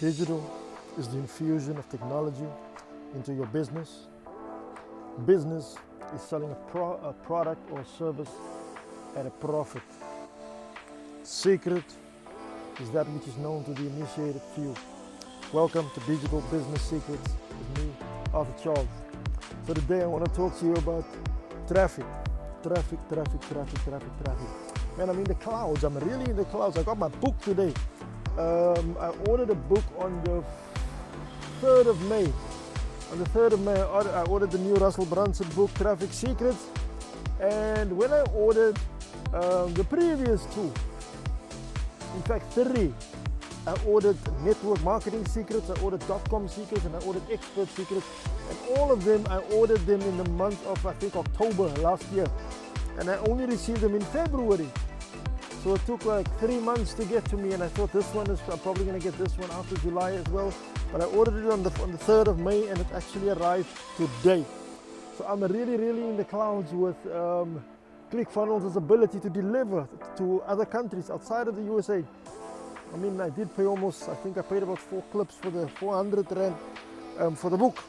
Digital is the infusion of technology into your business. Business is selling a, pro- a product or service at a profit. Secret is that which is known to the initiated few. Welcome to Digital Business Secrets with me, Arthur Charles. So today I want to talk to you about traffic. Traffic, traffic, traffic, traffic, traffic. Man, I'm in the clouds. I'm really in the clouds. I got my book today. Um, I ordered a book on the 3rd of May. On the 3rd of May, I ordered the new Russell Brunson book, Traffic Secrets. And when I ordered um, the previous two, in fact, three, I ordered network marketing secrets, I ordered dot-com secrets, and I ordered expert secrets. And all of them, I ordered them in the month of, I think, October last year. And I only received them in February. So it took like three months to get to me, and I thought this one is, I'm probably gonna get this one after July as well. But I ordered it on the, on the 3rd of May, and it actually arrived today. So I'm really, really in the clouds with um, ClickFunnels' ability to deliver to other countries outside of the USA. I mean, I did pay almost, I think I paid about four clips for the 400 Rand um, for the book.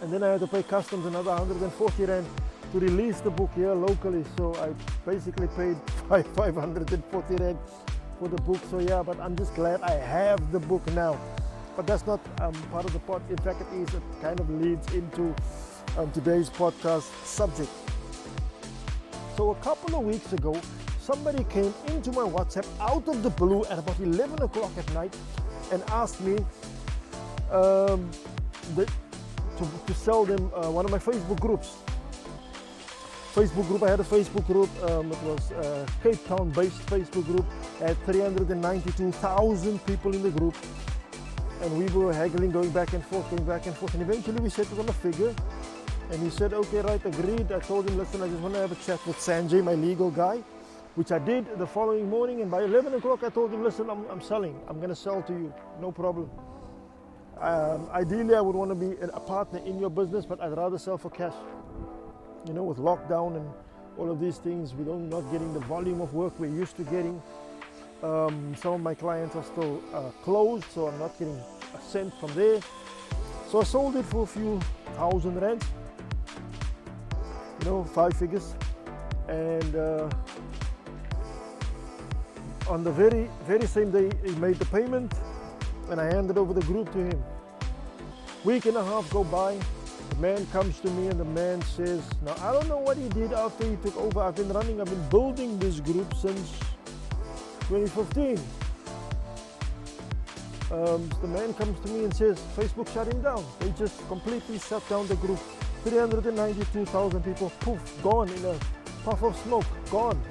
And then I had to pay customs another 140 Rand to release the book here locally. So I basically paid 540 Rand for the book. So yeah, but I'm just glad I have the book now. But that's not um, part of the pod. In fact, it is. It kind of leads into um, today's podcast subject. So a couple of weeks ago, somebody came into my WhatsApp out of the blue at about 11 o'clock at night and asked me um, the, to, to, sell them uh, one of my Facebook groups. Facebook group, I had a Facebook group, um, it was a Cape Town based Facebook group, I had 392,000 people in the group and we were haggling, going back and forth, going back and forth and eventually we settled on a figure and he said, okay, right, agreed. I told him, listen, I just want to have a chat with Sanjay, my legal guy which I did the following morning. And by 11 o'clock, I told him, listen, I'm, I'm selling. I'm going to sell to you. No problem. Um, ideally, I would want to be a partner in your business, but I'd rather sell for cash. You know, with lockdown and all of these things, we don't not getting the volume of work we're used to getting. Um, some of my clients are still uh, closed, so I'm not getting a cent from there. So I sold it for a few thousand rand, you know, five figures, and uh, on the very very same day he made the payment and I handed over the group to him. Week and a half go by, man comes to me and the man says, now I don't know what he did after he took over. I've been running, I've been building this group since 2015. Um, the man comes to me and says, Facebook shut him down. They just completely shut down the group. 392,000 people, poof, gone in a puff of smoke, gone.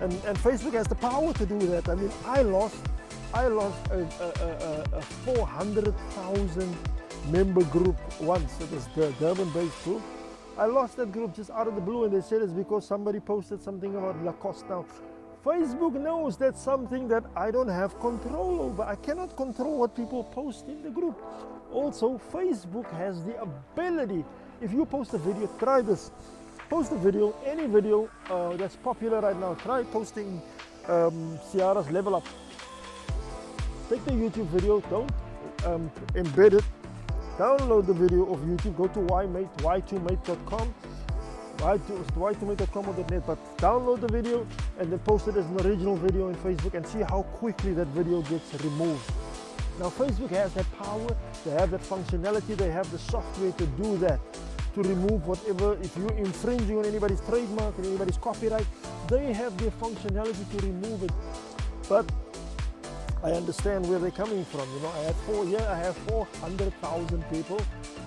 And, and Facebook has the power to do that. I mean, I lost, I lost a, a, a, a 400,000 member group once. It was the Durban-based group. I lost that group just out of the blue, and they said it's because somebody posted something about Lacoste. Now, Facebook knows that's something that I don't have control over. I cannot control what people post in the group. Also, Facebook has the ability. If you post a video, try this post a video, any video uh, that's popular right now. Try posting um, Ciara's Level Up. Take the YouTube video, don't um, embed it. Download the video of YouTube. Go to ymate, y2mate.com, y2mate.com or .net, but download the video and then post it as an original video in Facebook and see how quickly that video gets removed. Now Facebook has that power, they have that functionality, they have the software to do that to remove whatever, if you're infringing on anybody's trademark and anybody's copyright, they have the functionality to remove it. But I understand where they're coming from. You know, I had four, yeah, I have 400,000 people,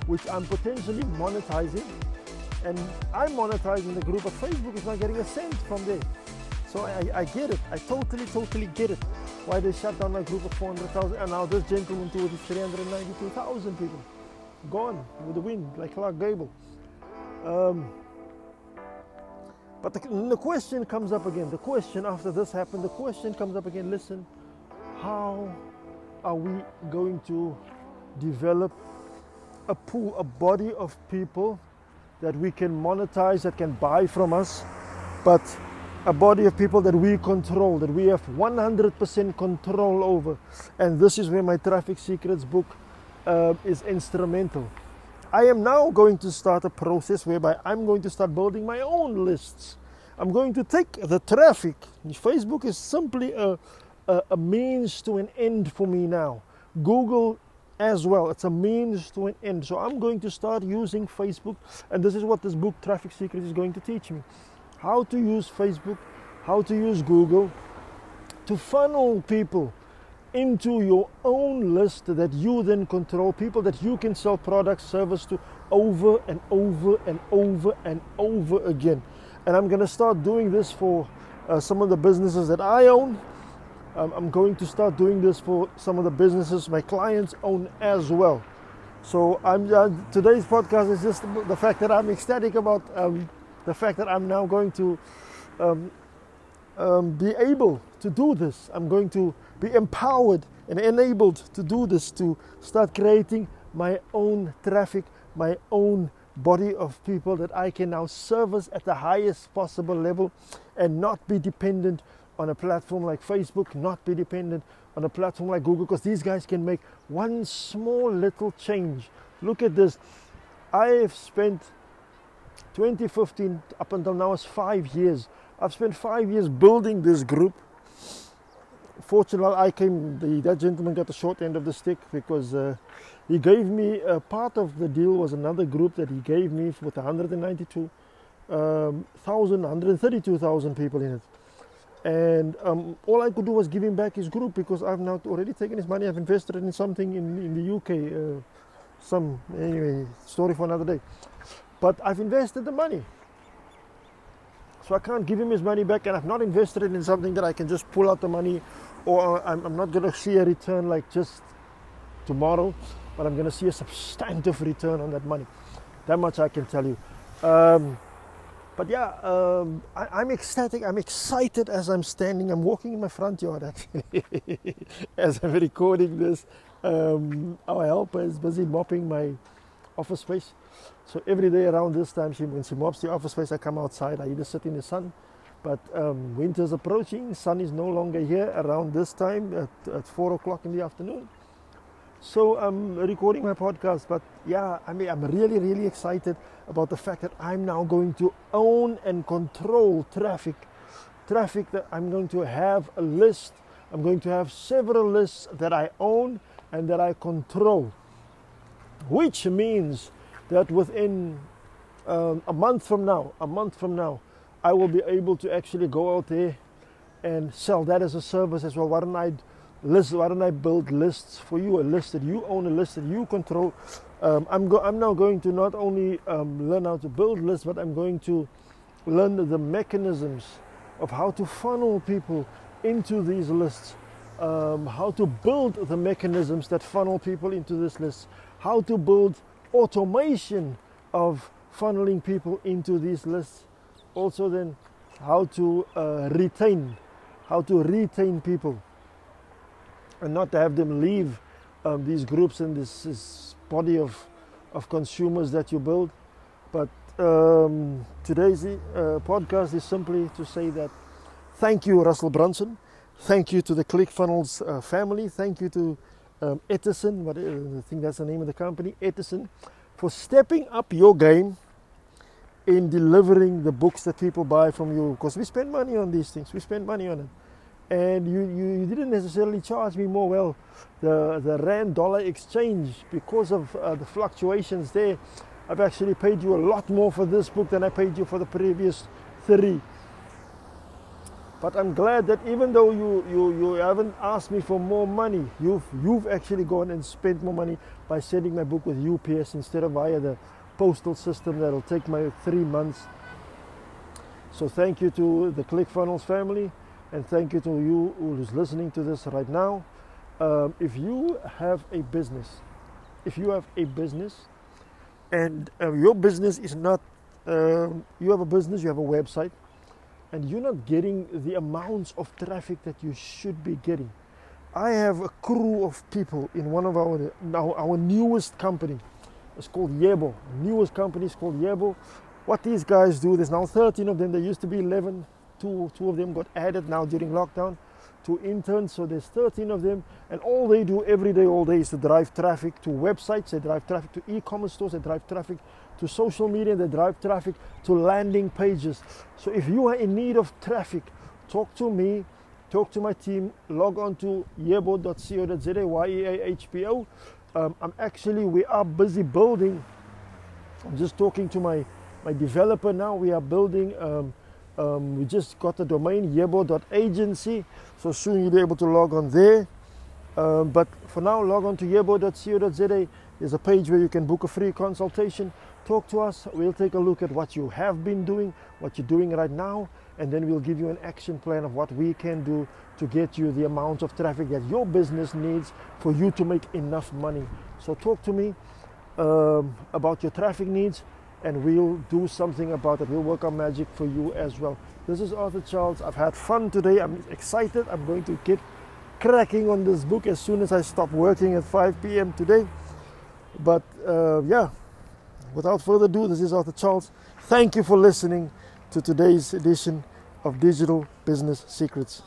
which I'm potentially monetizing. And I'm monetizing the group, but Facebook is not getting a cent from there. So I, I get it. I totally, totally get it. Why they shut down my group of 400,000 and now this gentleman too with 392,000 people gone with the wind, like Clark Gable. Um, but the, the, question comes up again. The question after this happened, the question comes up again. Listen, how are we going to develop a pool, a body of people that we can monetize, that can buy from us, but a body of people that we control, that we have 100% control over. And this is where my Traffic Secrets book uh, is instrumental. I am now going to start a process whereby I'm going to start building my own lists. I'm going to take the traffic. Facebook is simply a, a, a means to an end for me now. Google as well. It's a means to an end. So I'm going to start using Facebook, and this is what this book, Traffic Secrets, is going to teach me how to use Facebook, how to use Google to funnel people into your own list that you then control, people that you can sell products, service to over and over and over and over again. And I'm going to start doing this for uh, some of the businesses that I own. Um, I'm going to start doing this for some of the businesses my clients own as well. So I'm uh, today's podcast is just the fact that I'm ecstatic about um, the fact that I'm now going to um, um, be able to do this. I'm going to be empowered and enabled to do this, to start creating my own traffic, my own body of people that I can now service at the highest possible level and not be dependent on a platform like Facebook, not be dependent on a platform like Google, because these guys can make one small little change. Look at this. I have spent 2015 up until now is five years. I've spent five years building this group. Fortunately, I came, the, that gentleman got the short end of the stick because uh, he gave me a part of the deal was another group that he gave me with 192 um, 132,000 people in it. And um, all I could do was give him back his group because I've now already taken his money. I've invested in something in, in the UK. Uh, some, anyway, story for another day. But I've invested the money. So I can't give him his money back, and I've not invested it in something that I can just pull out the money, or I'm, I'm not going to see a return like just tomorrow, but I'm going to see a substantive return on that money. That much I can tell you. Um, but yeah, um, I, am ecstatic. I'm excited as I'm standing. I'm walking in my front yard actually as I'm recording this. Um, our helper is busy mopping my office space. So every day around this time, she, when she mops the office space, I come outside. I either sit in the sun, but um, winter's approaching. Sun is no longer here around this time at, at four o'clock in the afternoon. So I'm recording my podcast, but yeah, I mean, I'm really, really excited about the fact that I'm now going to own and control traffic. Traffic that I'm going to have a list. I'm going to have several lists that I own and that I control, which means that within um, a month from now, a month from now, I will be able to actually go out there and sell that as a service as well. Why don't I list? Why don't I build lists for you? A list that you own, a list that you control. Um, I'm, go- I'm now going to not only um, learn how to build lists, but I'm going to learn the mechanisms of how to funnel people into these lists, um, how to build the mechanisms that funnel people into this list, how to build automation of funneling people into these lists. Also, then how to uh, retain, how to retain people, and not to have them leave um, these groups and this, this, body of of consumers that you build. But um, today's uh, podcast is simply to say that thank you, Russell Brunson. Thank you to the ClickFunnels uh, family. Thank you to um, Edison, what, uh, I think that's the name of the company, Edison, for stepping up your game in delivering the books that people buy from you. Because we spend money on these things, we spend money on it. And you, you, you didn't necessarily charge me more. Well, the, the Rand dollar exchange, because of uh, the fluctuations there, I've actually paid you a lot more for this book than I paid you for the previous three. But I'm glad that even though you, you, you haven't asked me for more money, you've, you've actually gone and spent more money by sending my book with UPS instead of via the postal system that'll take my three months. So thank you to the ClickFunnels family and thank you to you who's listening to this right now. Um, if you have a business, if you have a business and uh, your business is not, um, you have a business, you have a website, and you're not getting the amounts of traffic that you should be getting. I have a crew of people in one of our now our newest company. It's called Yebo. Newest company is called Yebo. What these guys do, there's now 13 of them. There used to be 11 two, two of them got added now during lockdown. Two interns, so there's 13 of them, and all they do every day, all day is to drive traffic to websites, they drive traffic to e-commerce stores, they drive traffic to social media, they drive traffic to landing pages. So if you are in need of traffic, talk to me, talk to my team, log on to yebo.co.za, Y-E-A-H-P-O. Um, I'm actually, we are busy building, I'm just talking to my, my developer now, we are building um, um, we just got the domain yebo.agency, so soon you'll be able to log on there. Um, but for now, log on to yebo.co.za. There's a page where you can book a free consultation. Talk to us. We'll take a look at what you have been doing, what you're doing right now, and then we'll give you an action plan of what we can do to get you the amount of traffic that your business needs for you to make enough money. So talk to me um, about your traffic needs and we'll do something about it. We'll work on magic for you as well. This is Arthur Charles. I've had fun today. I'm excited. I'm going to get cracking on this book as soon as I stop working at 5 p.m. today. But uh, yeah, without further ado, this is Arthur Charles. Thank you for listening to today's edition of Digital Business Secrets.